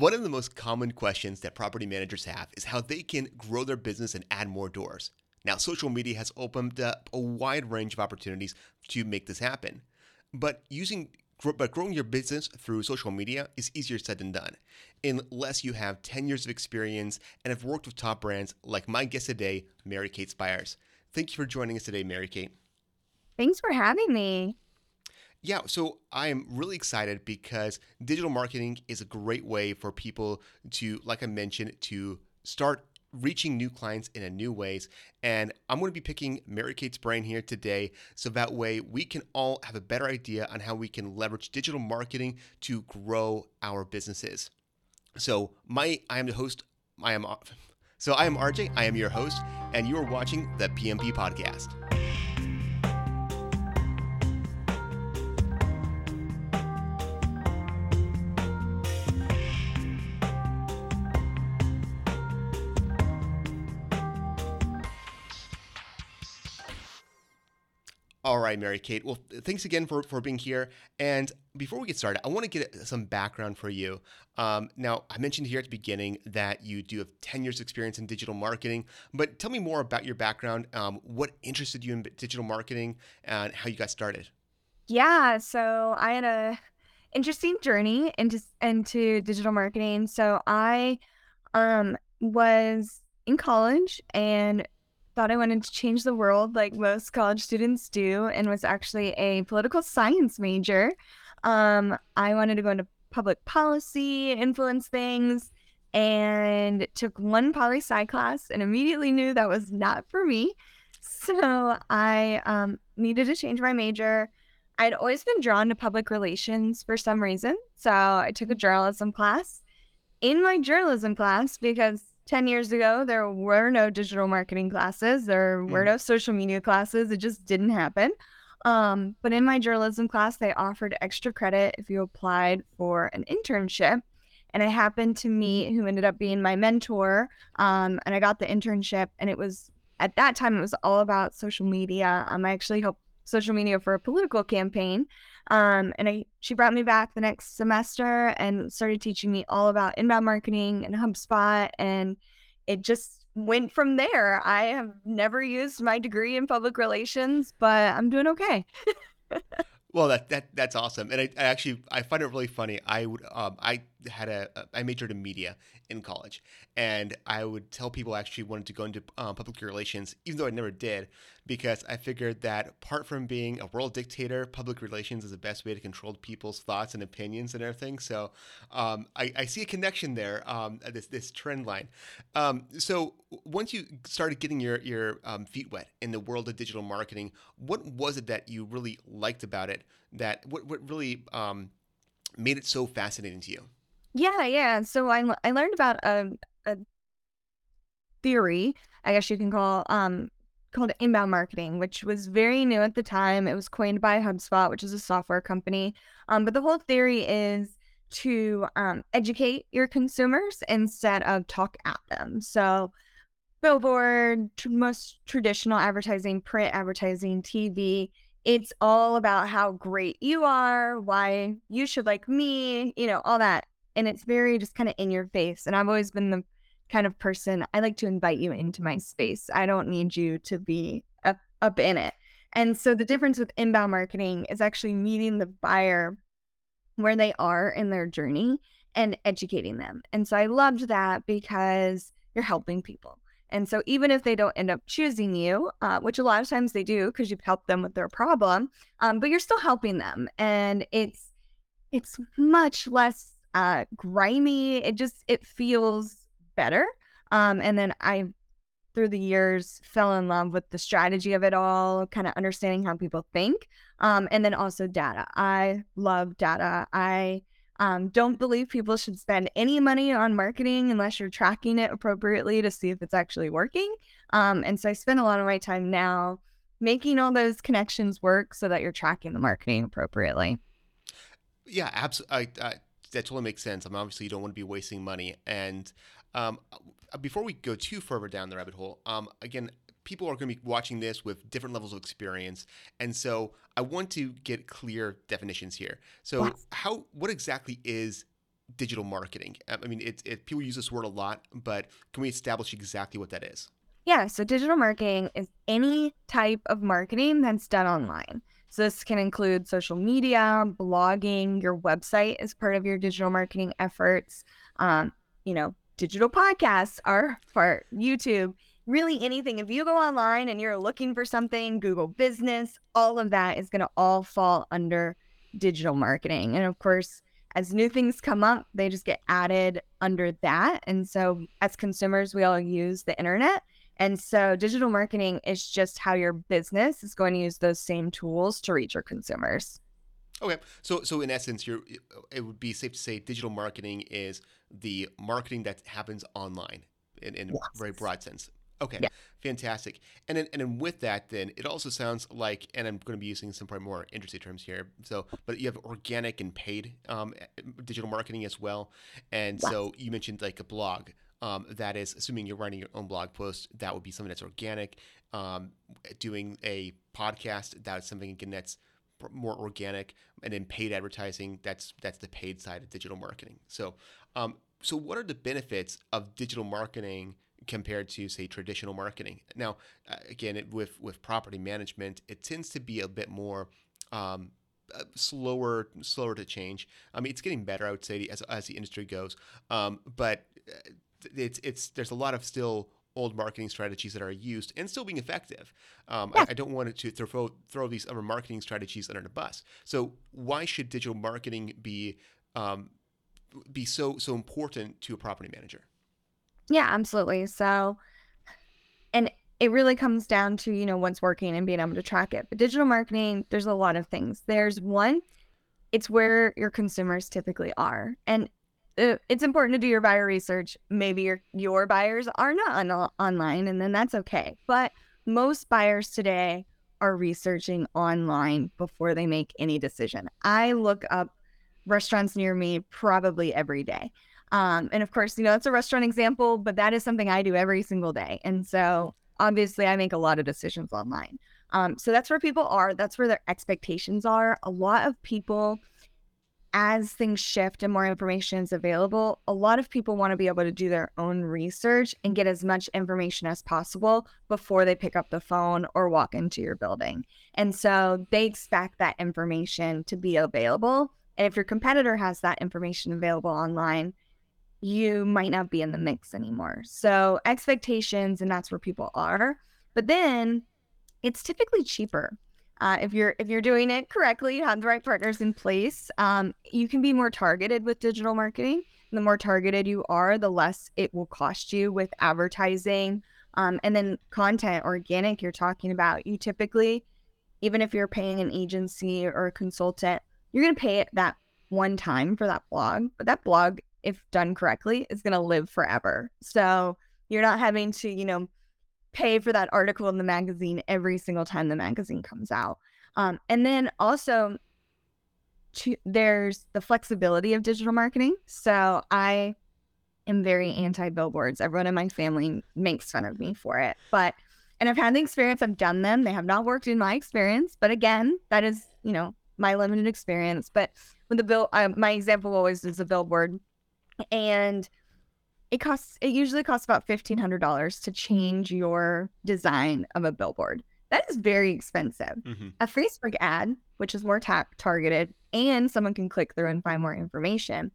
One of the most common questions that property managers have is how they can grow their business and add more doors. Now, social media has opened up a wide range of opportunities to make this happen. But using but growing your business through social media is easier said than done, unless you have 10 years of experience and have worked with top brands like my guest today, Mary Cate Spires. Thank you for joining us today, Mary Cate. Thanks for having me. Yeah, so I am really excited because digital marketing is a great way for people to, like I mentioned, to start reaching new clients in a new ways. And I'm going to be picking Mary Cate's brain here today so that way we can all have a better idea on how we can leverage digital marketing to grow our businesses. So my I am the host. I am so I am RJ. I am your host, and you are watching the PMP podcast. All right, Mary Cate. Well, thanks again for, for being here. And before we get started, I want to get some background for you. Um, now, I mentioned here at the beginning that you do have 10 years experience in digital marketing, but tell me more about your background. Um, what interested you in digital marketing and how you got started? Yeah, so I had a interesting journey into into digital marketing. So I um was in college and thought I wanted to change the world like most college students do and was actually a political science major. Um, I wanted to go into public policy, influence things, and took one poli sci class and immediately knew that was not for me. So I um, needed to change my major. I'd always been drawn to public relations for some reason. So I took a journalism class. In my journalism class, because 10 years ago, there were no digital marketing classes, there were mm. no social media classes. It just didn't happen. Um, but in my journalism class, they offered extra credit if you applied for an internship. And I happened to meet who ended up being my mentor. Um, and I got the internship, and it was at that time, it was all about social media. Um, I actually helped social media for a political campaign. Um, and I, she brought me back the next semester and started teaching me all about inbound marketing and HubSpot. And it just went from there. I have never used my degree in public relations, but I'm doing okay. Well, that, that that's awesome, and I, I, actually I find it really funny. I would um, I had a I majored in media in college, and I would tell people I actually wanted to go into um, public relations, even though I never did, because I figured that apart from being a world dictator, public relations is the best way to control people's thoughts and opinions and everything. So um, I, I, see a connection there, um, this this trend line. Um, so once you started getting your your um, feet wet in the world of digital marketing, what was it that you really liked about it? That what what really um, made it so fascinating to you? Yeah, yeah. So I I learned about a a theory, I guess you can call um called inbound marketing, which was very new at the time. It was coined by HubSpot, which is a software company. Um, but the whole theory is to um, educate your consumers instead of talk at them. So, billboard, tr- most traditional advertising, print advertising, TV, it's all about how great you are, why you should like me, you know, all that. And it's very just kind of in your face. And I've always been the kind of person I like to invite you into my space. I don't need you to be up, up in it. And so the difference with inbound marketing is actually meeting the buyer where they are in their journey and educating them. And so I loved that because you're helping people. And so even if they don't end up choosing you, uh, which a lot of times they do because you've helped them with their problem, um, but you're still helping them, and it's it's much less uh, grimy. It just it feels better. Um, and then I, through the years, fell in love with the strategy of it all, kind of understanding how people think. Um, and then also data. I love data. I um, don't believe people should spend any money on marketing unless you're tracking it appropriately to see if it's actually working. Um, and so I spend a lot of my time now making all those connections work so that you're tracking the marketing appropriately. Yeah, absolutely. That totally makes sense. I mean, obviously, you don't want to be wasting money. And um, uh, before we go too further down the rabbit hole, um, again, people are going to be watching this with different levels of experience, and so I want to get clear definitions here. So, yes. how what exactly is digital marketing? I mean, it, it people use this word a lot, but can we establish exactly what that is? Yeah, so digital marketing is any type of marketing that's done online. So this can include social media, blogging, your website as part of your digital marketing efforts. Um, you know, digital podcasts are for YouTube. Really anything. If you go online and you're looking for something, Google business, all of that is going to all fall under digital marketing. And of course, as new things come up, they just get added under that. And so as consumers, we all use the internet. And so digital marketing is just how your business is going to use those same tools to reach your consumers. Okay. So so in essence, you're it would be safe to say digital marketing is the marketing that happens online in, in yes. a very broad sense. Okay, yeah. fantastic. And then, and then with that, then it also sounds like, and I'm going to be using some probably more industry terms here. So, but you have organic and paid um, digital marketing as well. And yes. so you mentioned like a blog. Um, that is, assuming you're writing your own blog post, that would be something that's organic. Um, doing a podcast, that's something again that's more organic, and then paid advertising. That's that's the paid side of digital marketing. So, um, so what are the benefits of digital marketing? compared to say traditional marketing. Now, uh, again, it, with with property management, it tends to be a bit more um, uh, slower slower to change. I mean, it's getting better, I would say, as as the industry goes. Um, but uh, it's it's there's a lot of still old marketing strategies that are used and still being effective. Um, yeah. I, I, don't want to throw throw these other marketing strategies under the bus. So why should digital marketing be um, be so so important to a property manager? Yeah, absolutely. So, and it really comes down to, you know, what's working and being able to track it. But digital marketing, there's a lot of things. There's one, it's where your consumers typically are. And it's important to do your buyer research. Maybe your your buyers are not on, online, and then that's okay. But most buyers today are researching online before they make any decision. I look up restaurants near me probably every day. Um, and of course, you know, that's a restaurant example, but that is something I do every single day. And so obviously I make a lot of decisions online. Um, so that's where people are. That's where their expectations are. A lot of people, as things shift and more information is available, a lot of people want to be able to do their own research and get as much information as possible before they pick up the phone or walk into your building. And so they expect that information to be available. And if your competitor has that information available online, you might not be in the mix anymore. So expectations, and that's where people are. But then it's typically cheaper. Uh, if you're if you're doing it correctly, you have the right partners in place. Um, you can be more targeted with digital marketing. The more targeted you are, the less it will cost you with advertising. Um, and then content, organic, you're talking about. You typically, even if you're paying an agency or a consultant, you're going to pay it that one time for that blog, but that blog if done correctly, is going to live forever. So you're not having to, you know, pay for that article in the magazine every single time the magazine comes out. Um, and then also, to, there's the flexibility of digital marketing. So I am very anti billboards. Everyone in my family makes fun of me for it. But, and I've had the experience, I've done them. They have not worked in my experience. But again, that is, you know, my limited experience. But with the bill, uh, my example always is a billboard and it costs it usually costs about $1500 to change your design of a billboard that is very expensive mm-hmm. a facebook ad which is more ta- targeted and someone can click through and find more information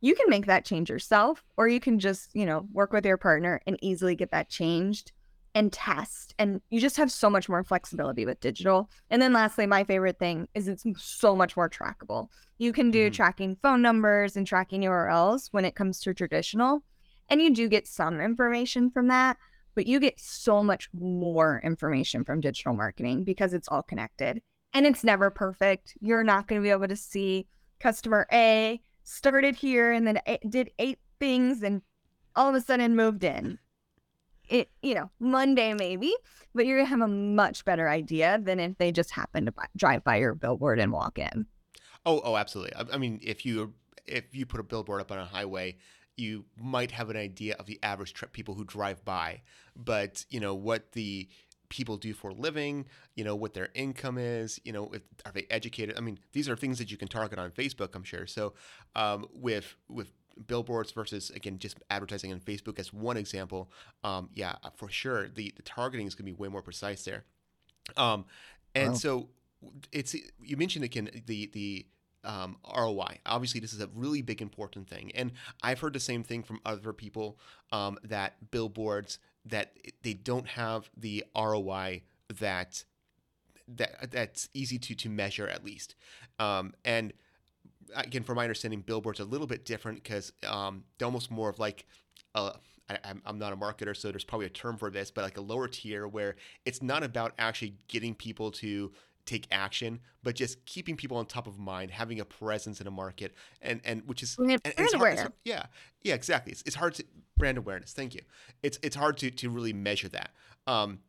you can make that change yourself or you can just you know work with your partner and easily get that changed and test. And you just have so much more flexibility with digital. And then lastly, my favorite thing is it's so much more trackable. You can do mm-hmm. tracking phone numbers and tracking URLs when it comes to traditional. And you do get some information from that, but you get so much more information from digital marketing because it's all connected. And it's never perfect. You're not going to be able to see customer A started here and then did eight things and all of a sudden moved in it, you know, Monday maybe, but you're gonna have a much better idea than if they just happen to buy, drive by your billboard and walk in. Oh, oh, absolutely. I, I mean, if you if you put a billboard up on a highway, you might have an idea of the average trip people who drive by, but you know what the people do for a living, you know, what their income is, you know, if, are they educated? I mean, these are things that you can target on Facebook, I'm sure. So um, with with billboards versus again just advertising on Facebook as one example, um, yeah, for sure the the targeting is going to be way more precise there. Um, and wow. so it's you mentioned again the the um, ROI. Obviously, this is a really big important thing, and I've heard the same thing from other people um, that billboards that they don't have the ROI that that that's easy to to measure at least. Um, and again, from my understanding, billboards are a little bit different because um, they're almost more of like a I, am not a marketer, so there's probably a term for this, but like a lower tier where it's not about actually getting people to take action, but just keeping people on top of mind, having a presence in a market, and and which is brand and, and hard, hard, yeah, yeah, exactly. It's, it's hard to brand awareness. Thank you. It's it's hard to to really measure that. Um,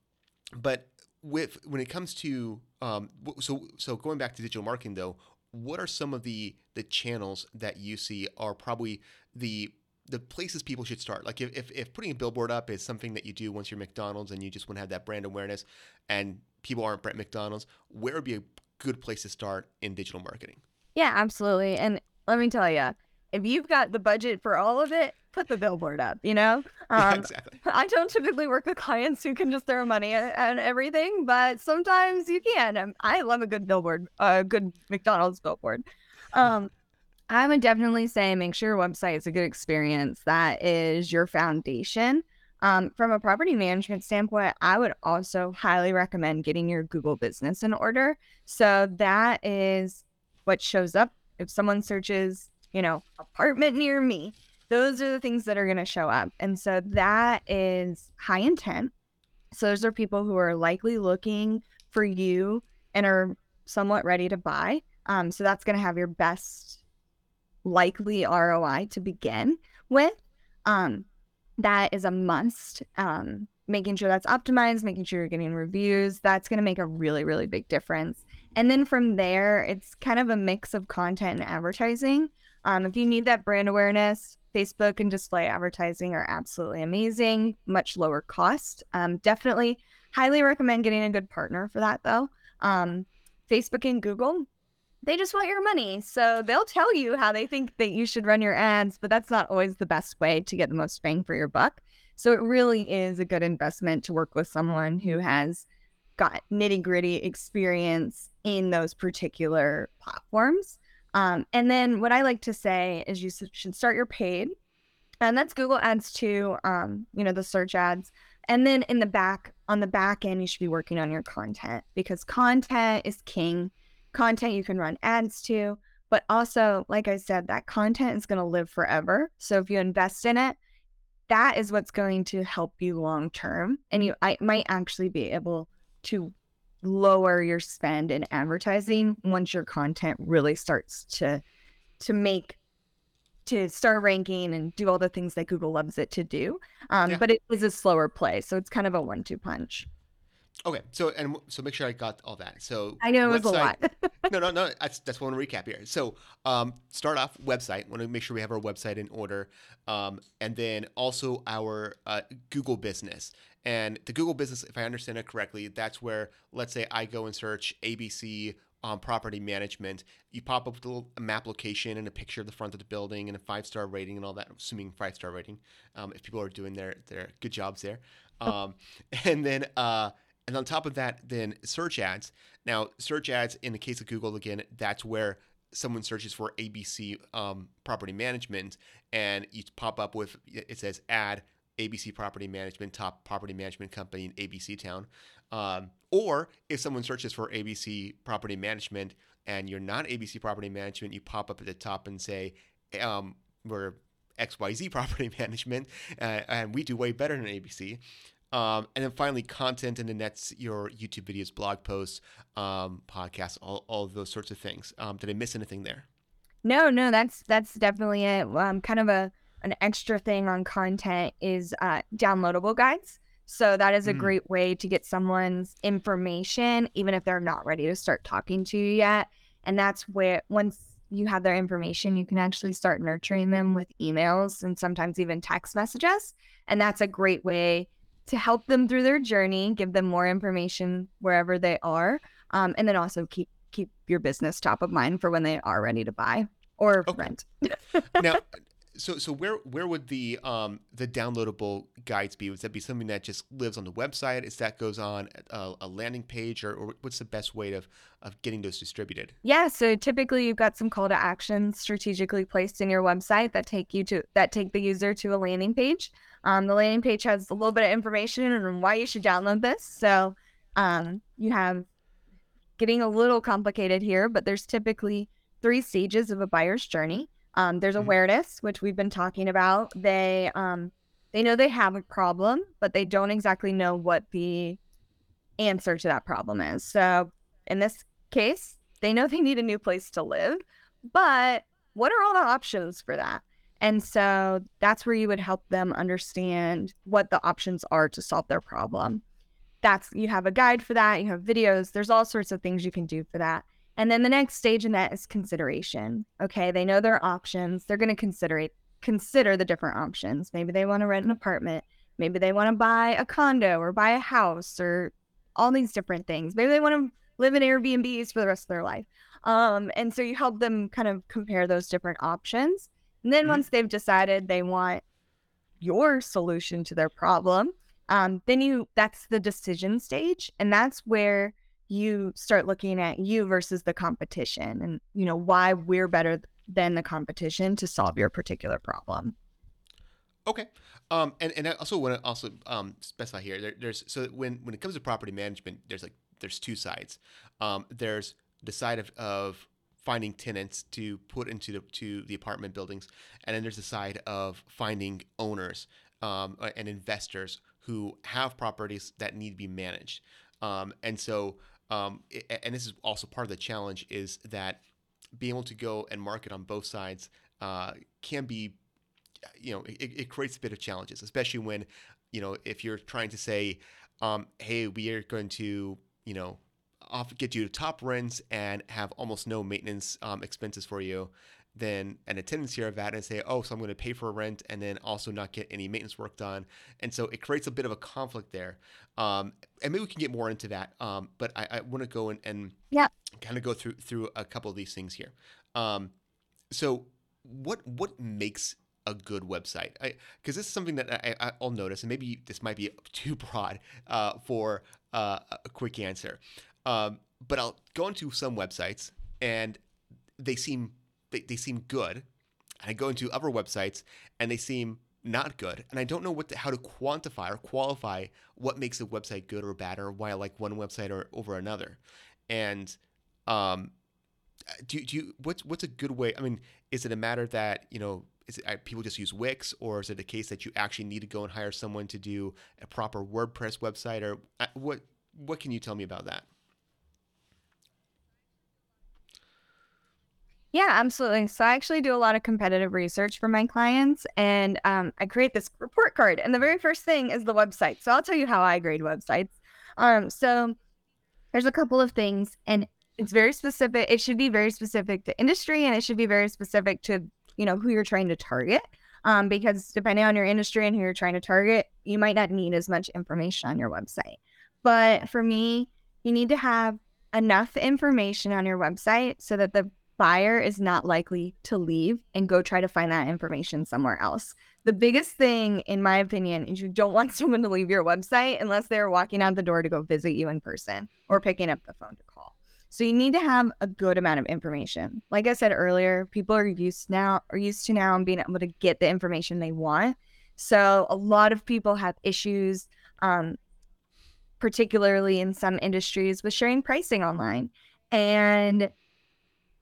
but with when it comes to um, so so going back to digital marketing though, what are some of the the channels that you see are probably the the places people should start. Like if, if, if putting a billboard up is something that you do once you're McDonald's and you just want to have that brand awareness and people aren't Brett McDonald's, where would be a good place to start in digital marketing? Yeah, absolutely. And let me tell you, if you've got the budget for all of it, put the billboard up, you know? Um, yeah, exactly. I don't typically work with clients who can just throw money at, at everything, but sometimes you can. Um, I love a good billboard, a good McDonald's billboard. Um, I would definitely say make sure your website is a good experience. That is your foundation. Um, from a property management standpoint, I would also highly recommend getting your Google business in order. So that is what shows up if someone searches, you know, apartment near me. Those are the things that are going to show up. And so that is high intent. So those are people who are likely looking for you and are somewhat ready to buy. Um, so that's going to have your best likely ROI to begin with. Um, that is a must. Um, making sure that's optimized, making sure you're getting reviews, that's going to make a really, really big difference. And then from there, it's kind of a mix of content and advertising. Um, if you need that brand awareness, Facebook and display advertising are absolutely amazing, much lower cost. Um, definitely highly recommend getting a good partner for that, though. Um, Facebook and Google, they just want your money. So they'll tell you how they think that you should run your ads, but that's not always the best way to get the most bang for your buck. So it really is a good investment to work with someone who has got nitty gritty experience in those particular platforms. Um, and then what I like to say is you should start your paid, and that's Google Ads too. Um, you know the search ads, and then in the back on the back end, you should be working on your content because content is king content you can run ads to, but also, like I said, that content is going to live forever. So if you invest in it, that is what's going to help you long term. And you I might actually be able to lower your spend in advertising once your content really starts to to make to start ranking and do all the things that Google loves it to do. Um, yeah. But it is a slower play, so it's kind of a one-two punch. Okay, so and so make sure I got all that. So I know it was a lot. no, no, no. That's that's one recap here. So um, start off website. Want to make sure we have our website in order, um, and then also our uh, Google business. And the Google business, if I understand it correctly, that's where let's say I go and search ABC um, property management. You pop up with a little map location and a picture of the front of the building and a five star rating and all that. Assuming five star rating, um, if people are doing their their good jobs there. Oh. Um, and then uh, and on top of that, then search ads. Now, search ads in the case of Google, again, that's where someone searches for ABC um, property management and you pop up with it says ad ABC property management, top property management company in ABC town. Um, or if someone searches for ABC property management and you're not ABC property management, you pop up at the top and say, um, we're XYZ property management uh, and we do way better than ABC. Um, and then finally, content, and then that's your YouTube videos, blog posts, um, podcasts, all, all those sorts of things. Um, did I miss anything there? No, no, that's that's definitely it. Um, kind of a an extra thing on content is uh, downloadable guides. So that is a mm. great way to get someone's information, even if they're not ready to start talking to you yet. And that's where once you have their information, you can actually start nurturing them with emails and sometimes even text messages. And that's a great way to help them through their journey, give them more information wherever they are, um, and then also keep keep your business top of mind for when they are ready to buy or okay. rent. now, so so where where would the um the downloadable guides be? Would that be something that just lives on the website? Is that goes on a, a landing page, or, or, what's the best way of of getting those distributed? Yeah, so typically you've got some call to actions strategically placed in your website that take you to that take the user to a landing page. Um, the landing page has a little bit of information on why you should download this. So um, you have getting a little complicated here, but there's typically three stages of a buyer's journey. Um, there's mm-hmm. awareness, which we've been talking about. They um, they know they have a problem, but they don't exactly know what the answer to that problem is. So in this case, they know they need a new place to live, but what are all the options for that? And so that's where you would help them understand what the options are to solve their problem. That's you have a guide for that, you have videos, there's all sorts of things you can do for that. And then the next stage in that is consideration. Okay, they know their options. They're going to consider it, consider the different options. Maybe they want to rent an apartment. Maybe they want to buy a condo or buy a house or all these different things. Maybe they want to live in Airbnbs for the rest of their life. Um, and so you help them kind of compare those different options. And then mm-hmm. once they've decided they want your solution to their problem, um, then you that's the decision stage, and that's where you start looking at you versus the competition and you know why we're better than the competition to solve your particular problem. Okay. Um and, and i also want to also um specify here there, there's so when when it comes to property management there's like there's two sides. Um there's the side of, of finding tenants to put into the to the apartment buildings. And then there's the side of finding owners um, and investors who have properties that need to be managed. Um, and so um, and this is also part of the challenge is that being able to go and market on both sides uh, can be, you know, it, it, creates a bit of challenges, especially when, you know, if you're trying to say, um, hey, we are going to, you know, off get you to top rents and have almost no maintenance um, expenses for you then an attendance here of that and say, oh, so I'm going to pay for a rent and then also not get any maintenance work done. And so it creates a bit of a conflict there. Um, and maybe we can get more into that. Um, but I, I want to go and, and yeah. kind of go through through a couple of these things here. Um, so what what makes a good website? Because this is something that I, will notice, and maybe this might be too broad uh, for uh, a quick answer. Um, but I'll go into some websites and they seem they, they seem good. And I go into other websites and they seem not good. And I don't know what to, how to quantify or qualify what makes a website good or bad or why I like one website or over another. And um, do, do you what's what's a good way? I mean, is it a matter that you know is it, people just use Wix, or is it a case that you actually need to go and hire someone to do a proper WordPress website, or uh, what? What can you tell me about that? Yeah, absolutely. So I actually do a lot of competitive research for my clients, and um, I create this report card. And the very first thing is the website. So I'll tell you how I grade websites. Um, so there's a couple of things, and it's very specific. It should be very specific to industry, and it should be very specific to you know who you're trying to target. Um, because depending on your industry and who you're trying to target, you might not need as much information on your website. But for me, you need to have enough information on your website so that the buyer is not likely to leave and go try to find that information somewhere else. The biggest thing, in my opinion, is you don't want someone to leave your website unless they're walking out the door to go visit you in person or picking up the phone to call. So you need to have a good amount of information. Like I said earlier, people are used now are used to now and being able to get the information they want. So a lot of people have issues, um, particularly in some industries, with sharing pricing online. And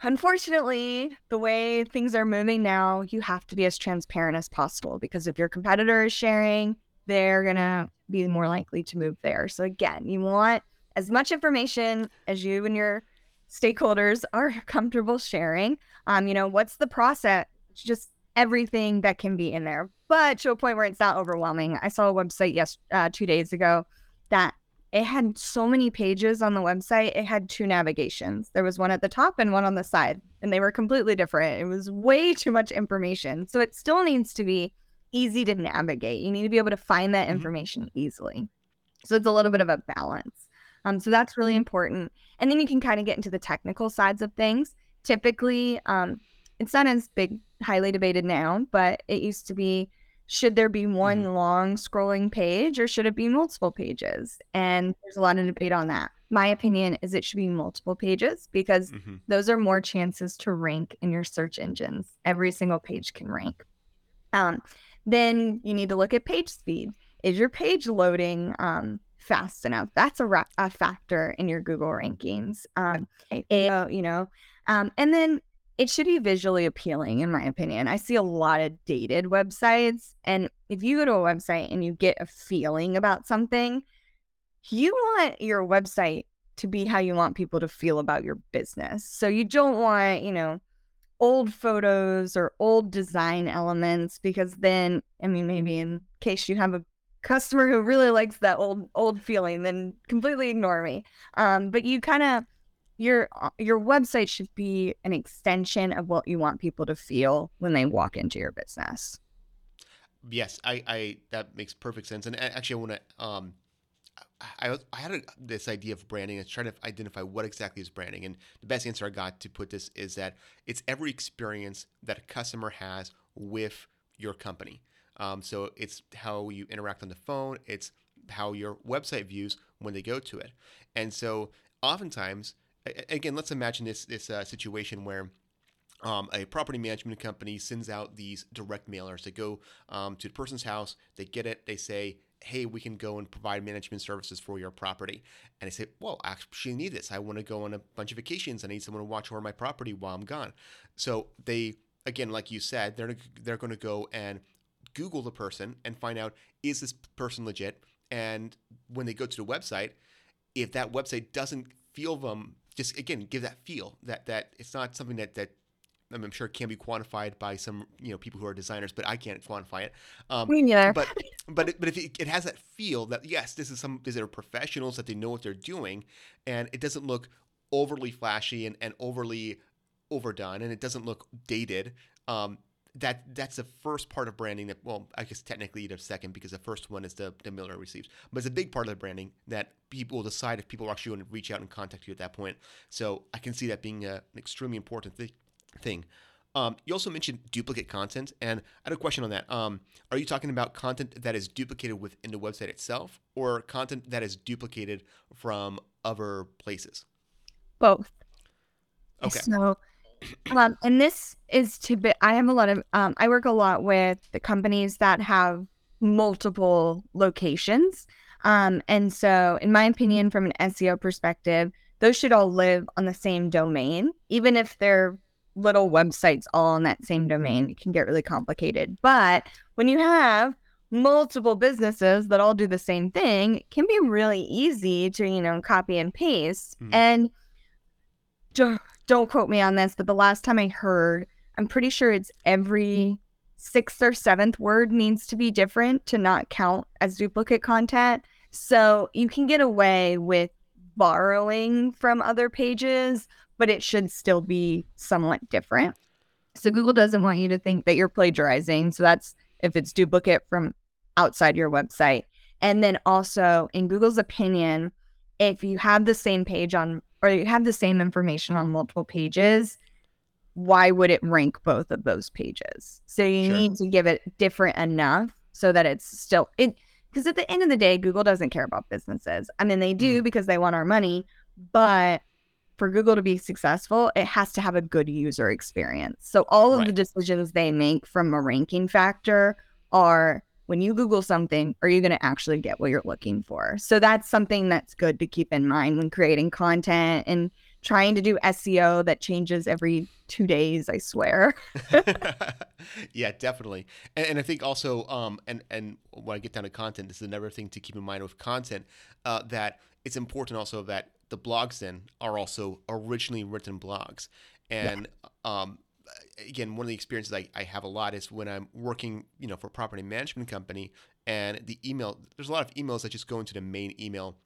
Unfortunately, the way things are moving now, you have to be as transparent as possible because if your competitor is sharing, they're going to be more likely to move there. So, again, you want as much information as you and your stakeholders are comfortable sharing. Um, you know, what's the process? Just everything that can be in there, but to a point where it's not overwhelming. I saw a website yes uh, two days ago that it had so many pages on the website. It had two navigations. There was one at the top and one on the side, and they were completely different. It was way too much information. So it still needs to be easy to navigate. You need to be able to find that Mhm. information easily. So it's a little bit of a balance. Um, so that's really important. And then you can kind of get into the technical sides of things. Typically, um, it's not as big, highly debated now, but it used to be should there be one long scrolling page or should it be multiple pages? And there's a lot of debate on that. My opinion is it should be multiple pages because Mhm. those are more chances to rank in your search engines. Every single page can rank. Um, then you need to look at page speed. Is your page loading um, fast enough? That's a, ra- a factor in your Google rankings. Um, it- you know, um, and then it should be visually appealing, in my opinion. I see a lot of dated websites, and if you go to a website and you get a feeling about something, you want your website to be how you want people to feel about your business. So you don't want, you know, old photos or old design elements because then, I mean, maybe in case you have a customer who really likes that old old feeling, then completely ignore me. Um, but you kind of your uh, your website should be an extension of what you want people to feel when they walk into your business. Yes, I, I that makes perfect sense. And actually, I want to um, I, I I had a, this idea of branding and trying to identify what exactly is branding. And the best answer I got to put this is that it's every experience that a customer has with your company. Um, so it's how you interact on the phone. It's how your website views when they go to it. And so oftentimes, again, let's imagine this this uh, situation where um, a property management company sends out these direct mailers that go um, to the person's house. They get it. They say, "Hey, we can go and provide management services for your property." And they say, "Well, I actually need this. I want to go on a bunch of vacations. I need someone to watch over my property while I'm gone." So they, again, like you said, they're they're going to go and Google the person and find out is this person legit. And when they go to the website, if that website doesn't feel them, just again give that feel that that it's not something that that I'm sure can be quantified by some you know people who are designers, but I can't quantify it. Um, Me neither. but but it, but if it, it has that feel that yes, this is some these are professionals that they know what they're doing, and it doesn't look overly flashy and, and overly overdone, and it doesn't look dated. Um, that that's the first part of branding that well I guess technically it's the second because the first one is the the mailer receives. But it's a big part of the branding that people will decide if people are actually going to reach out and contact you at that point. So I can see that being a, an extremely important thi- thing. Um, you also mentioned duplicate content and I had a question on that. Um, are you talking about content that is duplicated within the website itself or content that is duplicated from other places? Both. okay. So, um, and this is to be, I have a lot of, um, I work a lot with the companies that have multiple locations. Um, and so, in my opinion, from an SEO perspective, those should all live on the same domain, even if they're little websites all on that same domain. It can get really complicated. But when you have multiple businesses that all do the same thing, it can be really easy to, you know, copy and paste. Mhm. And don't quote me on this, but the last time I heard, I'm pretty sure it's every sixth or seventh word needs to be different to not count as duplicate content. So you can get away with borrowing from other pages, but it should still be somewhat different. So Google doesn't want you to think that you're plagiarizing. So that's if it's duplicate from outside your website. And then also, in Google's opinion, if you have the same page on or you have the same information on multiple pages, why would it rank both of those pages? So you Sure. need to give it different enough so that it's still it because at the end of the day, Google doesn't care about businesses. I mean, they do mm. because they want our money, but for Google to be successful, it has to have a good user experience. So all of the decisions they make from a ranking factor are when you Google something, are you going to actually get what you're looking for? So that's something that's good to keep in mind when creating content and trying to do SEO that changes every two days, I swear. yeah, definitely. And, and I think also, um, and and when I get down to content, this is another thing to keep in mind with content, uh, that it's important also that the blogs then are also originally written blogs. And um, again, one of the experiences I, I have a lot is when I'm working, you know, for a property management company, and the email. There's a lot of emails that just go into the main email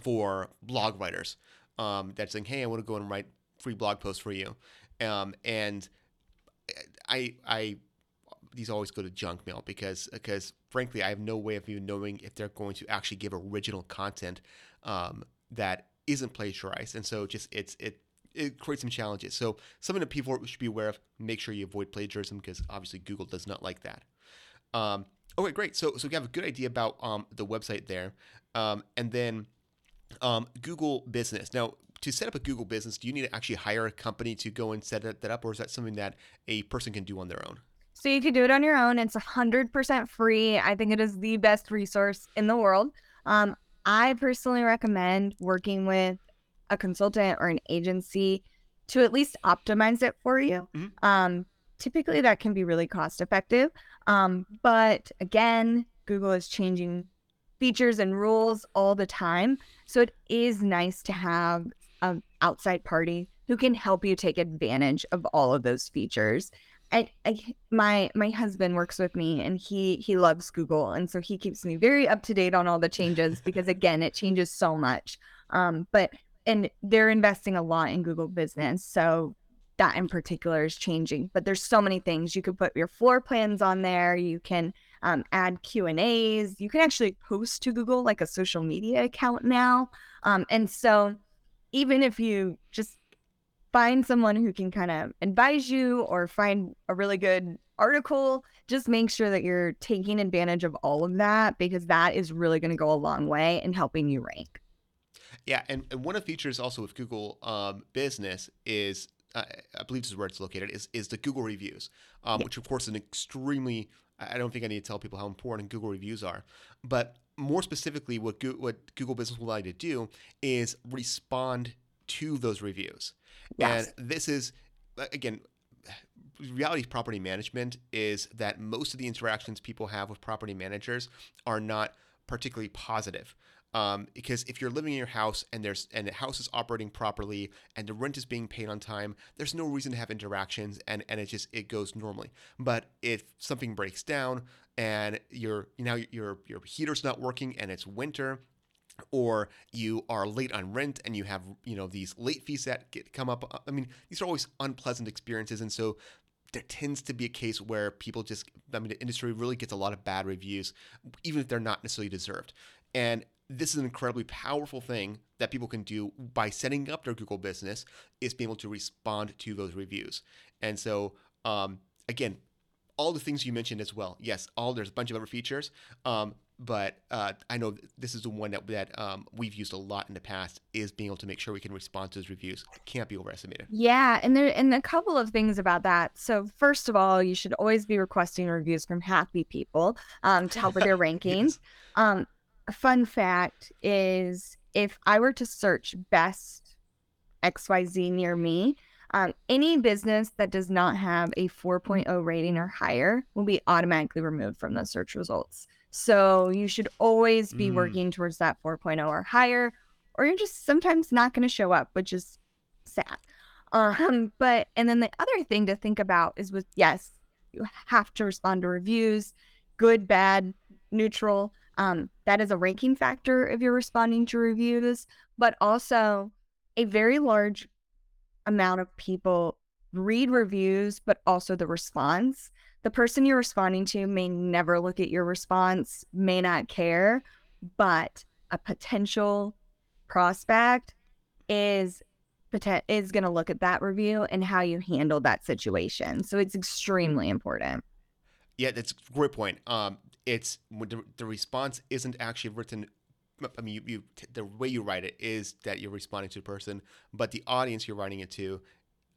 for blog writers. Um, that's saying, hey, I want to go and write free blog posts for you. Um, and I I these always go to junk mail because because frankly, I have no way of even knowing if they're going to actually give original content um, that isn't plagiarized, and so just it's it it creates some challenges. So something that people should be aware of: make sure you avoid plagiarism because obviously Google does not like that. Um, okay, great. So so we have a good idea about um, the website there, um, and then um, Google Business. Now, to set up a Google Business, do you need to actually hire a company to go and set that up, or is that something that a person can do on their own? So you can do it on your own. It's 100% free. I think it is the best resource in the world. Um, I personally recommend working with a consultant or an agency to at least optimize it for you. Mm-hmm. Um, typically, that can be really cost effective. Um, but again, Google is changing features and rules all the time. So it is nice to have an outside party who can help you take advantage of all of those features. I, I, my my husband works with me and he he loves Google and so he keeps me very up to date on all the changes because again it changes so much. Um, but and they're investing a lot in Google Business, so that in particular is changing. But there's so many things you could put your floor plans on there. You can um, add Q and A's. You can actually post to Google like a social media account now. Um, and so even if you just find someone who can kind of advise you or find a really good article, just make sure that you're taking advantage of all of that because that is really going to go a long way in helping you rank. Yeah, and, and one of the features also with Google um, Business is uh, I believe this is where it's located is is the Google reviews, um, which of course is an extremely I don't think I need to tell people how important Google reviews are, but more specifically, what Go- what Google Business will allow you to do is respond to those reviews. Yes. And this is again reality property management is that most of the interactions people have with property managers are not particularly positive. Um, because if you're living in your house and there's and the house is operating properly and the rent is being paid on time, there's no reason to have interactions and and it just it goes normally. But if something breaks down and your you know your your heater's not working and it's winter or you are late on rent and you have you know these late fees that get come up i mean these are always unpleasant experiences and so there tends to be a case where people just i mean the industry really gets a lot of bad reviews even if they're not necessarily deserved and this is an incredibly powerful thing that people can do by setting up their Google business is being able to respond to those reviews. And so, um, again, all the things you mentioned as well. Yes, all there's a bunch of other features, um, but uh, I know this is the one that that um, we've used a lot in the past is being able to make sure we can respond to those reviews. It can't be overestimated. Yeah, and there and a couple of things about that. So first of all, you should always be requesting reviews from happy people um, to help with their rankings. yes. Um, a fun fact is if I were to search best XYZ near me, um, any business that does not have a 4.0 rating or higher will be automatically removed from the search results. So you should always be mm. working towards that 4.0 or higher, or you're just sometimes not going to show up, which is sad. Um, but and then the other thing to think about is with yes, you have to respond to reviews, good, bad, neutral. Um, that is a ranking factor if you're responding to reviews, but also a very large amount of people read reviews, but also the response. The person you're responding to may never look at your response, may not care, but a potential prospect is is going to look at that review and how you handle that situation. So it's extremely important. Yeah, that's a great point. Um, it's the, the response isn't actually written I mean, you, you the way you write it is that you're responding to a person, but the audience you're writing it to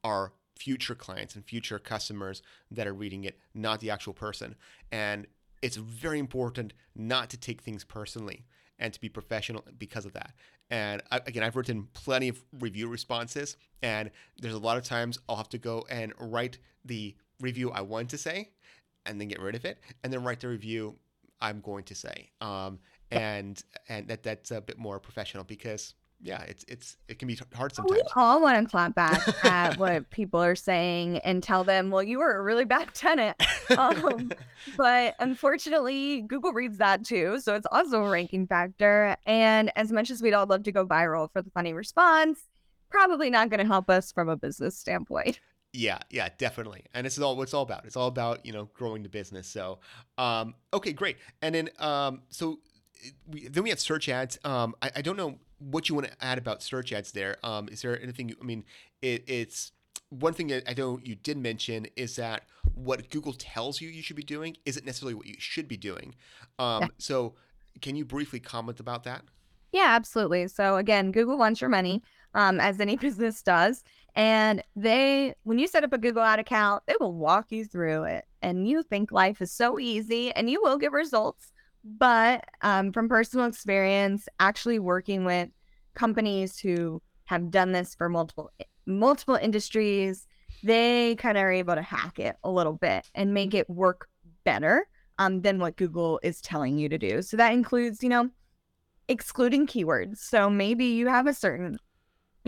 are future clients and future customers that are reading it, not the actual person. And it's very important not to take things personally and to be professional because of that. And again, I've written plenty of review responses, and there's a lot of times I'll have to go and write the review I want to say, and then get rid of it, and then write the review I'm going to say. Um, and and that that's a bit more professional because yeah, it's it's it can be hard sometimes. We all want to clap back at what people are saying and tell them, "Well, you were a really bad tenant." Um, but unfortunately, Google reads that too, so it's also a ranking factor. And as much as we'd all love to go viral for the funny response, probably not going to help us from a business standpoint. Yeah, yeah, definitely. And this is all what it's all about. It's all about, you know, growing the business. So, um, okay, great. And then, um, so we, then we have search ads. Um, I, I don't know what you want to add about search ads there. Um, is there anything, I mean, it, it's one thing that I know you did mention is that what Google tells you you should be doing isn't necessarily what you should be doing. Um, Yeah. so can you briefly comment about that? Yeah, absolutely. So again, Google wants your money, um, as any business does. And they, when you set up a Google ad account, they will walk you through it. And you think life is so easy and you will get results. But um, from personal experience, actually working with companies who have done this for multiple multiple industries, they kind of are able to hack it a little bit and make it work better um, than what Google is telling you to do. So that includes, you know, excluding keywords. So maybe you have a certain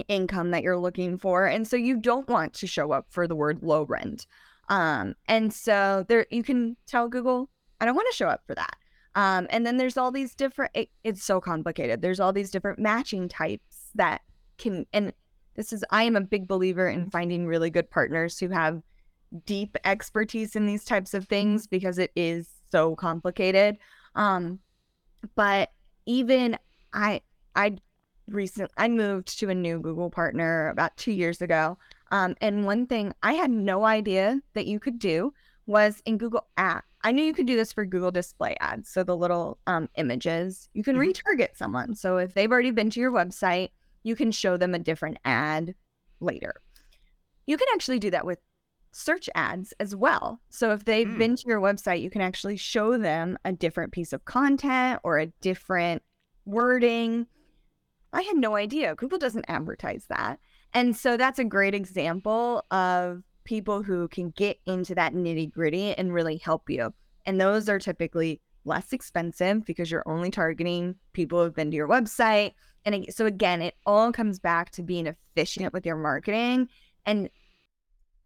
income that you're looking for, and so you don't want to show up for the word low rent. Um, and so there you can tell Google, I don't want to show up for that. Um, and then there's all these different. It, it's so complicated. There's all these different matching types that can. And this is I am a big believer in finding really good partners who have deep expertise in these types of things because it is so complicated. Um, but even I I recent I moved to a new Google partner about two years ago. Um, and one thing I had no idea that you could do was in Google Ads. I knew you could do this for Google Display ads, so the little um, images. You can Mhm. retarget someone. So if they've already been to your website, you can show them a different ad later. You can actually do that with search ads as well. So if they've Mm. been to your website, you can actually show them a different piece of content or a different wording. I had no idea. Google doesn't advertise that. And so that's a great example of people who can get into that nitty gritty and really help you. And those are typically less expensive because you're only targeting people who've been to your website. And so, again, it all comes back to being efficient with your marketing. And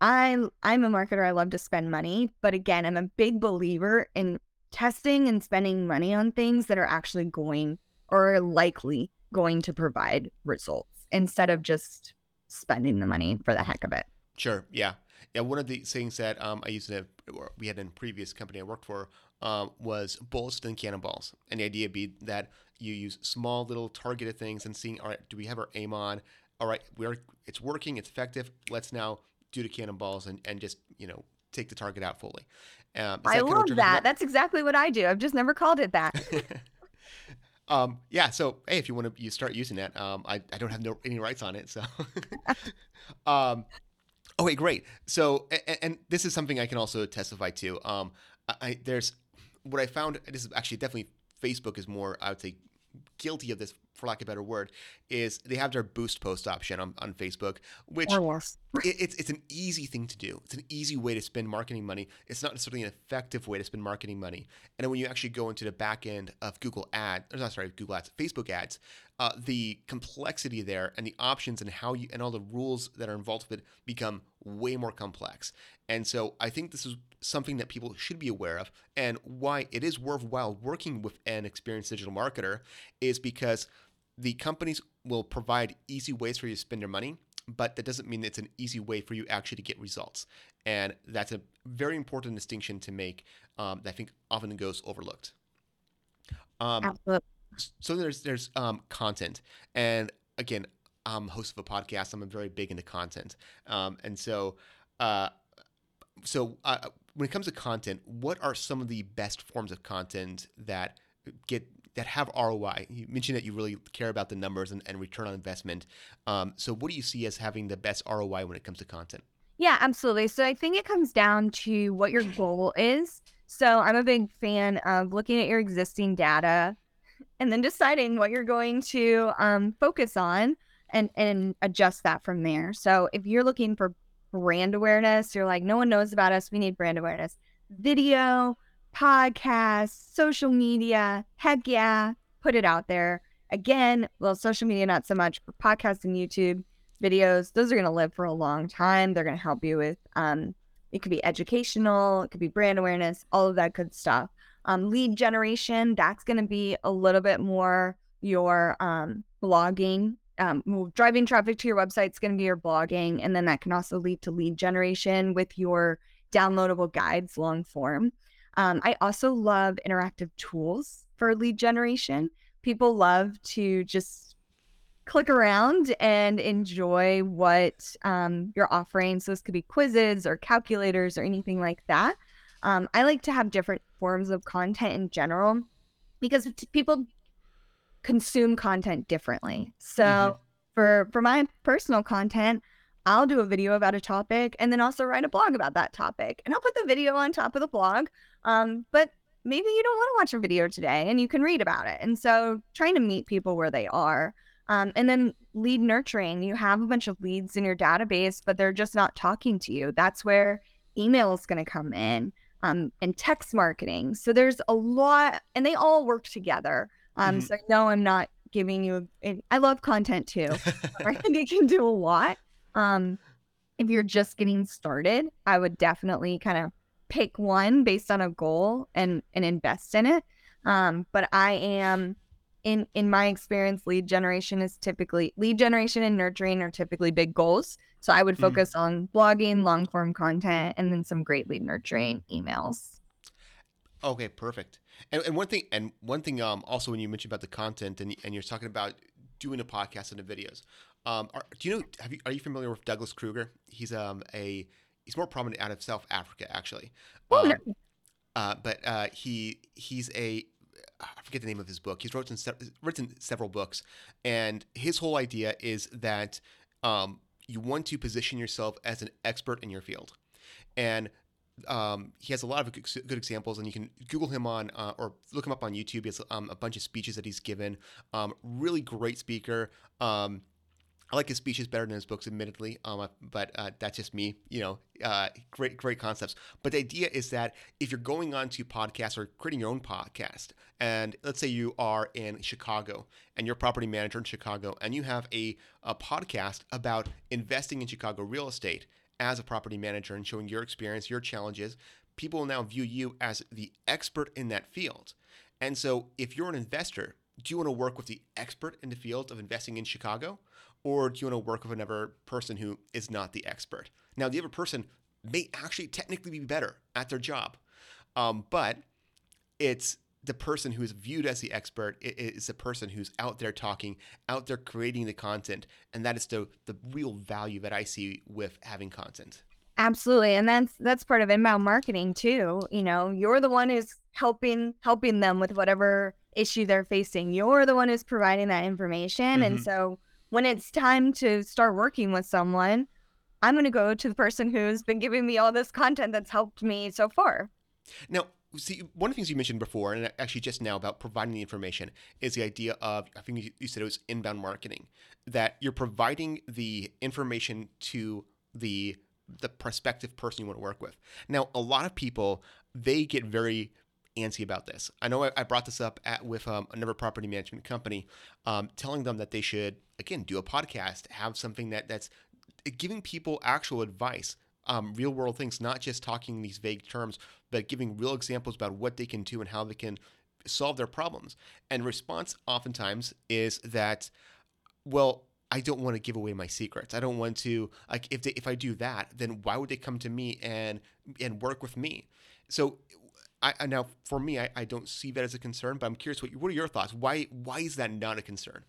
I, I'm a marketer. I love to spend money. But again, I'm a big believer in testing and spending money on things that are actually going or likely going to provide results instead of just spending the money for the heck of it. Sure. Yeah. Yeah. One of the things that um, I used to, or we had in a previous company I worked for, um, was bullets and cannonballs. And the idea be that you use small little targeted things and seeing, all right, do we have our aim on? All right, we're it's working, it's effective. Let's now do the cannonballs and, and just you know take the target out fully. Um, I what love that. That's exactly what I do. I've just never called it that. um, yeah. So hey, if you want to you start using that, um, I, I don't have no any rights on it. So, um, okay, great. So and, and this is something I can also testify to. Um, I, I there's what I found. This is actually definitely Facebook is more I would say guilty of this for lack of a better word is they have their boost post option on, on facebook which it, it's it's an easy thing to do. It's an easy way to spend marketing money. It's not necessarily an effective way to spend marketing money. And when you actually go into the back end of Google ads or not sorry, Google Ads, Facebook Ads, uh, the complexity there and the options and how you and all the rules that are involved with it become way more complex. And so I think this is something that people should be aware of, and why it is worthwhile working with an experienced digital marketer is because the companies will provide easy ways for you to spend your money but that doesn't mean it's an easy way for you actually to get results. And that's a very important distinction to make um, that I think often goes overlooked. Um, Absolutely. so there's there's um, content, and again, I'm host of a podcast. I'm very big into content, um, and so uh, so uh, when it comes to content, what are some of the best forms of content that get that have ROI? You mentioned that you really care about the numbers and, and return on investment. Um, so what do you see as having the best ROI when it comes to content? Yeah, absolutely. So I think it comes down to what your goal is. So I'm a big fan of looking at your existing data and then deciding what you're going to um, focus on and and adjust that from there. So if you're looking for brand awareness, you're like, no one knows about us. We need brand awareness. Video, podcasts, social media, heck yeah, put it out there. Again, well, social media not so much, but and YouTube videos, those are going to live for a long time. They're going to help you with um it could be educational, it could be brand awareness, all of that good stuff. Um, lead generation, that's going to be a little bit more your um, blogging um, driving traffic to your website is going to be your blogging, and then that can also lead to lead generation with your downloadable guides, long form. Um, I also love interactive tools for lead generation. People love to just click around and enjoy what um, you're offering. So this could be quizzes or calculators or anything like that. Um, I like to have different forms of content in general because people consume content differently. So mm-hmm. for for my personal content, I'll do a video about a topic and then also write a blog about that topic. And I'll put the video on top of the blog. Um, but maybe you don't want to watch a video today and you can read about it. And so trying to meet people where they are. Um, and then lead nurturing. You have a bunch of leads in your database, but they're just not talking to you. That's where email is going to come in um, and text marketing. So there's a lot, and they all work together. Um, mm-hmm. So no, I'm not giving you. I love content too. I think it can do a lot. Um, if you're just getting started, I would definitely kind of pick one based on a goal and and invest in it. Um, but I am in in my experience, lead generation is typically lead generation and nurturing are typically big goals. So I would mm-hmm. focus mm. on blogging, long form content, and then some great lead nurturing emails. Okay, perfect. And, and one thing, and one thing, um, also when you mentioned about the content and and you're talking about doing a podcast and the videos, um, are, do you know? Have you are you familiar with Douglas Kruger? He's um a he's more prominent out of South Africa actually. Oh um, no. Uh, but uh, he he's a I forget the name of his book. He's written written several books, and his whole idea is that um, you want to position yourself as an expert in your field, and um, he has a lot of good examples, and you can Google him on uh, or look him up on YouTube. He has um, a bunch of speeches that he's given. Um, really great speaker. Um, I like his speeches better than his books, admittedly, um, but uh, that's just me. You know, uh, great, great concepts. But the idea is that if you're going on to podcasts or creating your own podcast, and let's say you are in Chicago and you're a property manager in Chicago, and you have a, a podcast about investing in Chicago real estate as a property manager and showing your experience, your challenges, people will now view you as the expert in that field. And so, if you're an investor, do you want to work with the expert in the field of investing in Chicago? Or do you want to work with another person who is not the expert? Now, the other person may actually technically be better at their job, um, but it's the person who is viewed as the expert is the person who's out there talking, out there creating the content, and that is the the real value that I see with having content. Absolutely, and that's that's part of inbound marketing too. You know, you're the one who's helping helping them with whatever issue they're facing. You're the one who's providing that information, mm-hmm. and so when it's time to start working with someone, I'm going to go to the person who's been giving me all this content that's helped me so far. Now, see, one of the things you mentioned before, and actually just now about providing the information, is the idea of, I think you said it was inbound marketing, that you're providing the information to the the prospective person you want to work with. Now, a lot of people, they get very antsy about this. I know I, brought this up at with um, another property management company, um, telling them that they should again do a podcast, have something that that's giving people actual advice, um, real world things, not just talking these vague terms, but giving real examples about what they can do and how they can solve their problems. And response oftentimes is that, well, I don't want to give away my secrets. I don't want to like if they, if I do that, then why would they come to me and and work with me? So I, now for me, I, I don't see that as a concern, but I'm curious what what are your thoughts? Why why is that not a concern?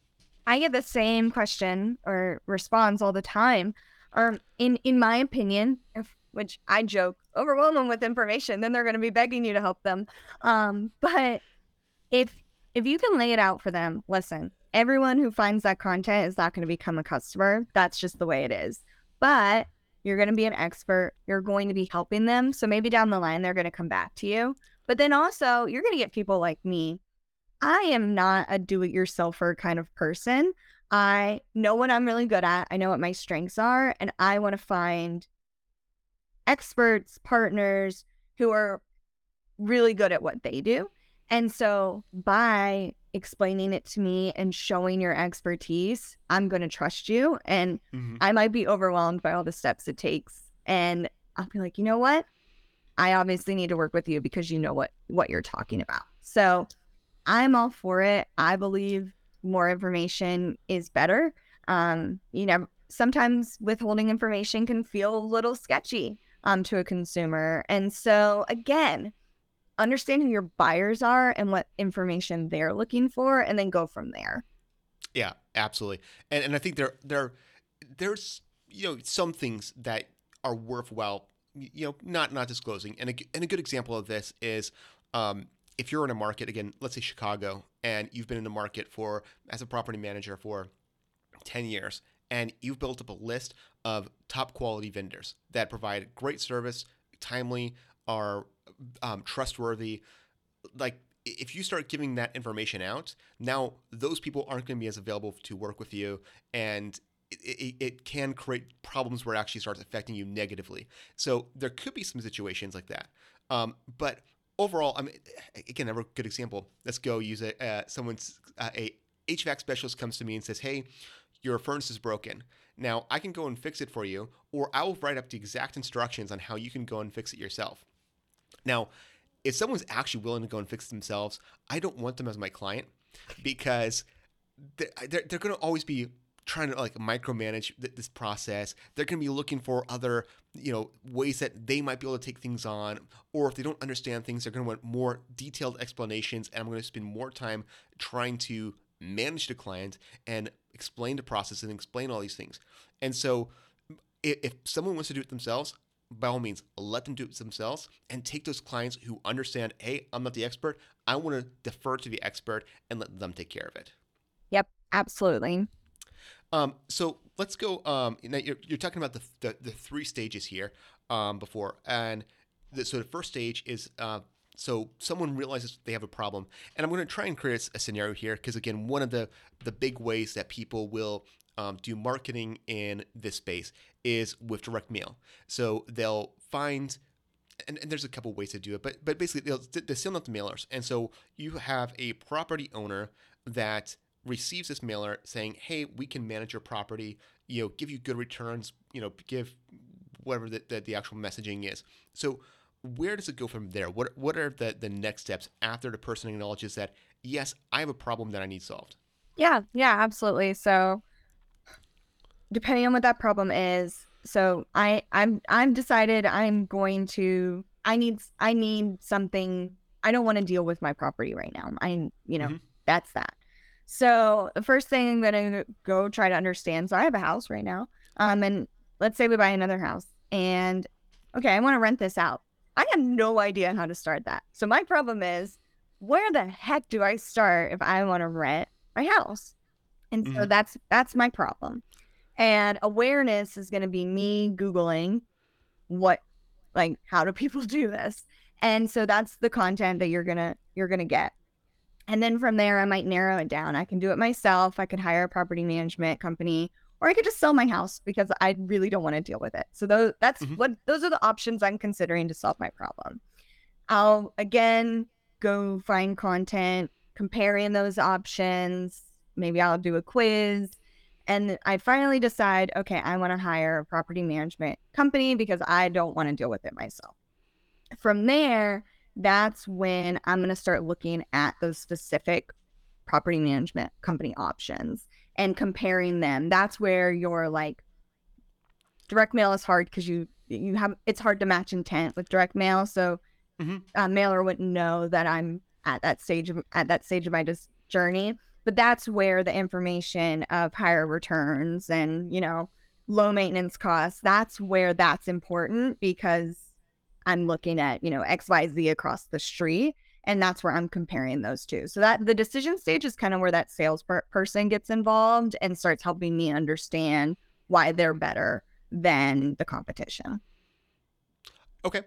I get the same question or response all the time. Or in in my opinion, if, which I joke, overwhelm them with information, then they're going to be begging you to help them. Um, but if if you can lay it out for them, listen, everyone who finds that content is not going to become a customer. That's just the way it is. But you're going to be an expert. You're going to be helping them. So maybe down the line, they're going to come back to you. But then also, you're going to get people like me. I am not a do it yourselfer kind of person. I know what I'm really good at. I know what my strengths are. And I want to find experts, partners who are really good at what they do. And so by explaining it to me and showing your expertise, I'm going to trust you. And mm-hmm. I might be overwhelmed by all the steps it takes. And I'll be like, you know what? I obviously need to work with you because you know what what you're talking about. So I'm all for it. I believe more information is better. Um, you know, sometimes withholding information can feel a little sketchy um, to a consumer. And so, again, understand who your buyers are and what information they're looking for, and then go from there. Yeah, absolutely. And and I think there there there's you know some things that are worthwhile you know not not disclosing. And a, and a good example of this is um, if you're in a market again, let's say Chicago, and you've been in the market for as a property manager for 10 years and you've built up a list of top quality vendors that provide great service, timely, are um, trustworthy. Like if you start giving that information out, now those people aren't going to be as available to work with you, and it, it, it, can create problems where it actually starts affecting you negatively. So there could be some situations like that. Um, but overall, I mean, again, a good example. Let's go use a uh, someone's uh, a HVAC specialist comes to me and says, "Hey, your furnace is broken. Now, I can go and fix it for you, or I will write up the exact instructions on how you can go and fix it yourself. Now, if someone's actually willing to go and fix it themselves, I don't want them as my client because they're, they're, they're going to always be trying to like micromanage this process. They're going to be looking for other, you know, ways that they might be able to take things on. Or if they don't understand things, they're going to want more detailed explanations. And I'm going to spend more time trying to manage the client and explain the process and explain all these things. And so if, if someone wants to do it themselves, by all means, let them do it themselves and take those clients who understand, hey, I'm not the expert. I want to defer to the expert and let them take care of it. Yep, absolutely. Um, so let's go. Um, you're, you're talking about the, the, the three stages here um, before. And the, so the first stage is uh, so someone realizes they have a problem, and I'm going to try and create a scenario here because again, one of the the big ways that people will um, do marketing in this space is with direct mail. So they'll find and, and, there's a couple ways to do it, but but basically they'll, they send out the mailers, and so you have a property owner that receives this mailer saying, "Hey, we can manage your property, you know, give you good returns, you know, give whatever the, the, the actual messaging is." So where does it go from there? What what are the the next steps after the person acknowledges that yes, I have a problem that I need solved? Yeah, yeah, absolutely. So depending on what that problem is, so I I'm I'm decided I'm going to I need I need something I don't want to deal with my property right now. I you know, mm-hmm. that's that. So the first thing I'm gonna go try to understand. So I have a house right now. Um and let's say we buy another house and okay, I want to rent this out. I have no idea how to start that. So my problem is, where the heck do I start if I want to rent my house? And mm-hmm. so that's that's my problem. And awareness is going to be me googling what like how do people do this? And so that's the content that you're going to you're going to get. And then from there I might narrow it down. I can do it myself. I could hire a property management company or I could just sell my house because I really don't want to deal with it. So those that's mm-hmm. what those are the options I'm considering to solve my problem. I'll again go find content, comparing those options. Maybe I'll do a quiz. And I finally decide, okay, I want to hire a property management company because I don't want to deal with it myself. From there, that's when I'm going to start looking at those specific property management company options and comparing them. That's where you're like direct mail is hard because you you have it's hard to match intent with direct mail. So mm-hmm. a mailer wouldn't know that I'm at that stage of at that stage of my just journey. But that's where the information of higher returns and you know low maintenance costs. That's where that's important because I'm looking at you know X Y Z across the street and that's where i'm comparing those two so that the decision stage is kind of where that sales per- person gets involved and starts helping me understand why they're better than the competition okay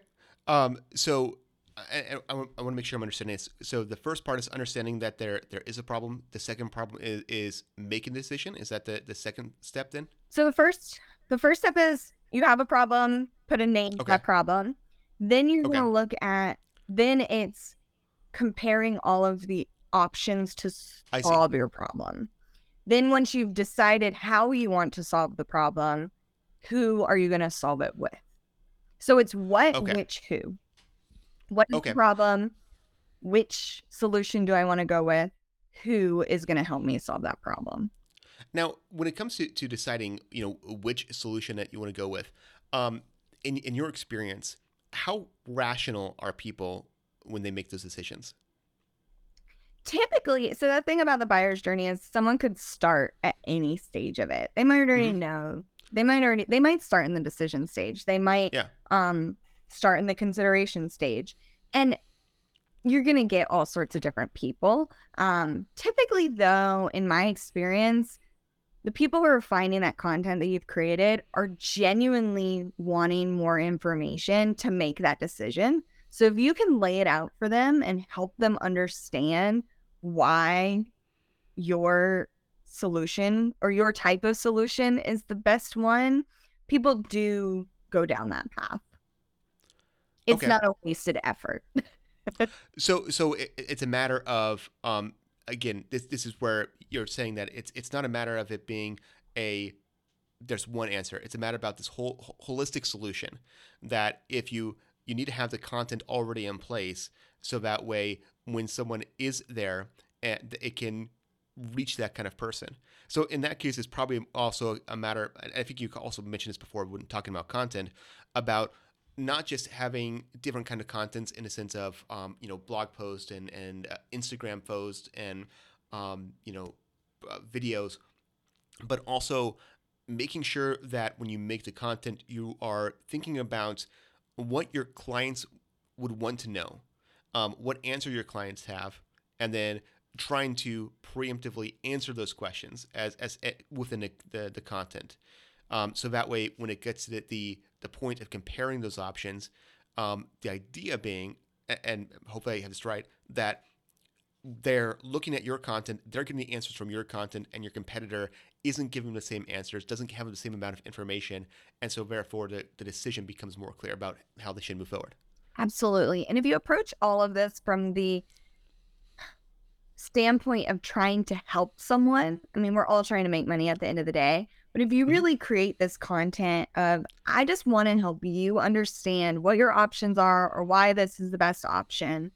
um, so I, I, I, want to make sure I'm understanding this. So the first part is understanding that there there is a problem. The second problem is, is making the decision. Is that the, the second step then? So the first the first step is you have a problem, put a name okay. to that problem. Then you're okay. gonna look at then it's comparing all of the options to solve your problem. Then, once you've decided how you want to solve the problem, who are you going to solve it with? So it's what, okay. which, who. What is okay. the problem? Which solution do I want to go with? Who is going to help me solve that problem? Now, when it comes to, to deciding, you know, which solution that you want to go with, um, in in your experience, how rational are people when they make those decisions? Typically, so the thing about the buyer's journey is someone could start at any stage of it. They might already hmm know. They might already they might start in the decision stage. They might Yeah. um start in the consideration stage. And you're going to get all sorts of different people. Um typically though, in my experience, the people who are finding that content that you've created are genuinely wanting more information to make that decision. So if you can lay it out for them and help them understand why your solution or your type of solution is the best one, people do go down that path. It's Okay. not a wasted effort. So so it, it's a matter of um again this this is where you're saying that it's it's not a matter of it being a there's one answer. It's a matter about this whole holistic solution that if you you need to have the content already in place so that way when someone is there eh, and it can reach that kind of person. So in that case it's probably also a matter I think you also mentioned this before when talking about content about not just having different kind of contents in a sense of um, you know blog posts and and uh, Instagram posts and um, you know uh, videos, but also making sure that when you make the content, you are thinking about what your clients would want to know, um, what answer your clients have, and then trying to preemptively answer those questions as as eh, within the, the, the content. Um, so that way, when it gets to the, the the point of comparing those options, um, the idea being, and hopefully I have this right, that they're looking at your content, they're getting the answers from your content, and your competitor isn't giving the same answers, doesn't have the same amount of information, and so therefore the, the decision becomes more clear about how they should move forward. Absolutely. And if you approach all of this from the standpoint of trying to help someone, I mean, we're all trying to make money at the end of the day. But if you Mhm. really create this content of, I just want to help you understand what your options are or why this is the best option,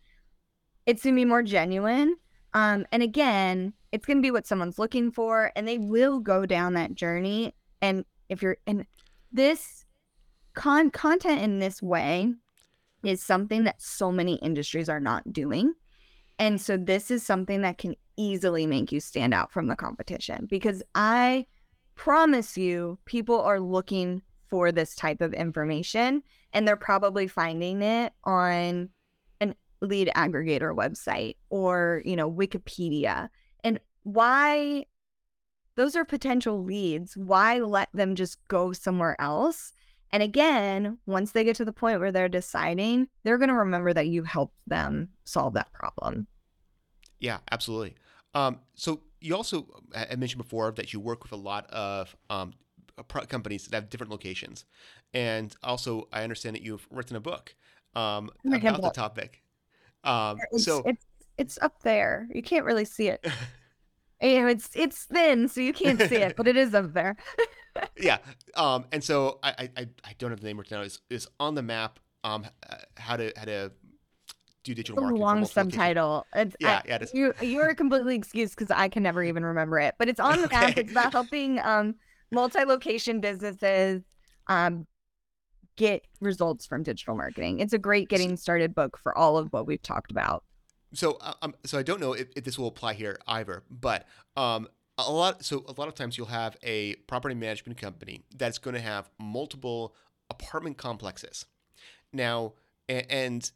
it's going to be more genuine. Um, and again, it's going to be what someone's looking for, and they will go down that journey. And if you're in this con- content in this way, is something that so many industries are not doing. And so this is something that can easily make you stand out from the competition because I promise you people are looking for this type of information and they're probably finding it on an lead aggregator website or, you know, Wikipedia. And why those are potential leads. Why let them just go somewhere else? And again, once they get to the point where they're deciding, they're going to remember that you helped them solve that problem. Yeah, absolutely. Um, so you also I I mentioned before that you work with a lot of um, uh, companies that have different locations, and also I understand that you've written a book um, about the topic. Um, It's so it's it's up there. You can't really see it. You know, it's it's thin, so you can't see it, but it is up there. yeah, um, and so I, I I don't have the name written down. Is is on the map um, uh, how to how to do digital marketing long locations. subtitle. It's I, Yeah, yeah, it is. you you are completely excused because I can never even remember it. But it's on the map. Okay. It's about helping um multi-location businesses um get results from digital marketing. It's a great getting started book for all of what we've talked about. So uh, um, so I don't know if, if this will apply here either, but um, a lot. So a lot of times you'll have a property management company that's going to have multiple apartment complexes. Now, and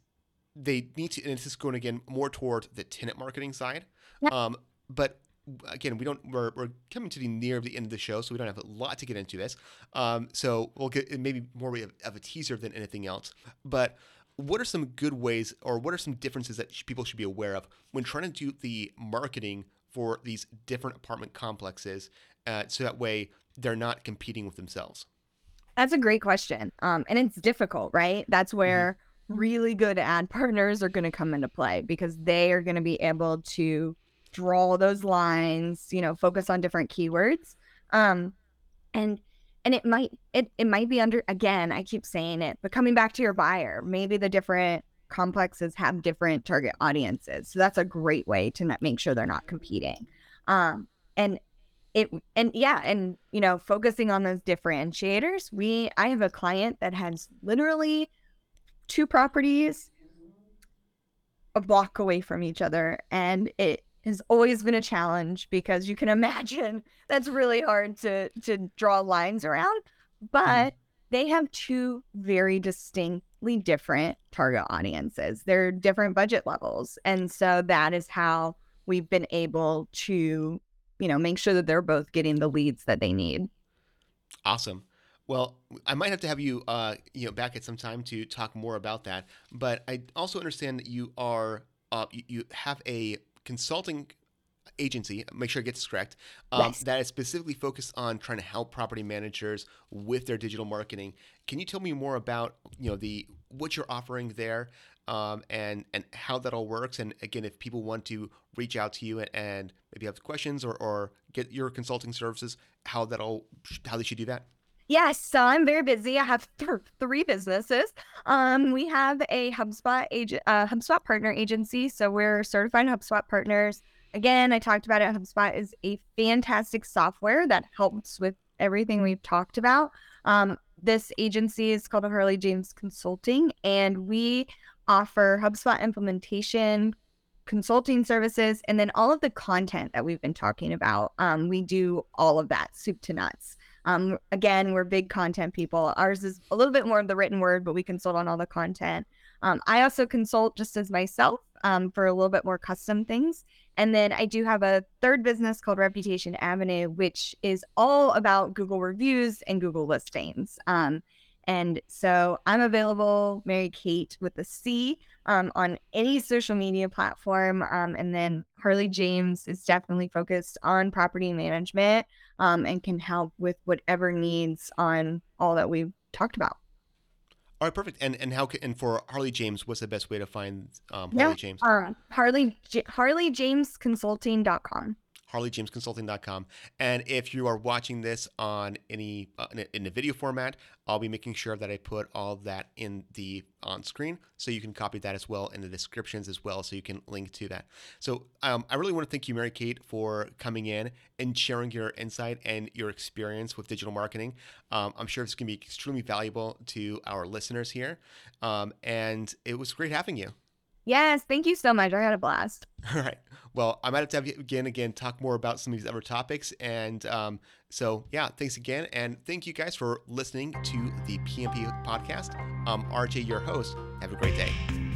they need to, and this is going again more toward the tenant marketing side. Um, but again, we don't. We're, we're coming to the near the end of the show, so we don't have a lot to get into this. Um, so we'll get maybe more of of a teaser than anything else. But what are some good ways, or what are some differences that sh- people should be aware of when trying to do the marketing for these different apartment complexes, uh, so that way they're not competing with themselves? That's a great question. Um, and it's difficult, right? That's hmm where really good ad partners are going to come into play because they are going to be able to draw those lines, you know, focus on different keywords. Um, and and it might it it might be under again, I keep saying it, but coming back to your buyer, maybe the different complexes have different target audiences. So that's a great way to make sure they're not competing. Um, and it and yeah, and you know, focusing on those differentiators. We I have a client that has literally two properties a block away from each other and it has always been a challenge because you can imagine that's really hard to to draw lines around but mm-hmm. they have two very distinctly different target audiences. They're different budget levels and so that is how we've been able to you know make sure that they're both getting the leads that they need. Awesome well, I might have to have you, uh, you know, back at some time to talk more about that. But I also understand that you are, uh, you, you have a consulting agency, make sure I get this correct, um, yes. that is specifically focused on trying to help property managers with their digital marketing. Can you tell me more about you know the what you're offering there, um, and and how that all works? And again, if people want to reach out to you and, and maybe have questions or, or get your consulting services, how that all how they should do that? Yes, so I'm very busy. I have th- three businesses. Um, we have a HubSpot agent, uh, HubSpot partner agency. So we're certified HubSpot partners. Again, I talked about it. HubSpot is a fantastic software that helps with everything we've talked about. Um, this agency is called Harley James Consulting, and we offer HubSpot implementation, consulting services, and then all of the content that we've been talking about. Um, we do all of that, soup to nuts. Um, again, we're big content people. Ours is a little bit more of the written word, but we consult on all the content. Um, I also consult just as myself um, for a little bit more custom things. And then I do have a third business called Reputation Avenue, which is all about Google reviews and Google listings. Um, and so I'm available, Mary Cate with a C, um, on any social media platform. Um, and then Harley James is definitely focused on property management um, and can help with whatever needs on all that we've talked about. All right, perfect. And and how can, and for Harley James, what's the best way to find um, Harley yeah, James? Uh, Harley J- HarleyJamesConsulting.com harleyjamesconsulting.com. And if you are watching this on any uh, in, a, video format, I'll be making sure that I put all that in the on screen, so you can copy that as well in the descriptions as well, so you can link to that. So um, I really want to thank you, Mary Cate, for coming in and sharing your insight and your experience with digital marketing. Um, I'm sure it's going to be extremely valuable to our listeners here, um, and it was great having you. Yes, thank you so much. I had a blast. All right. Well, I might have to have you again, again, talk more about some of these other topics. And um, so, yeah, thanks again. And thank you guys for listening to the PMP podcast. I'm RJ, your host. Have a great day.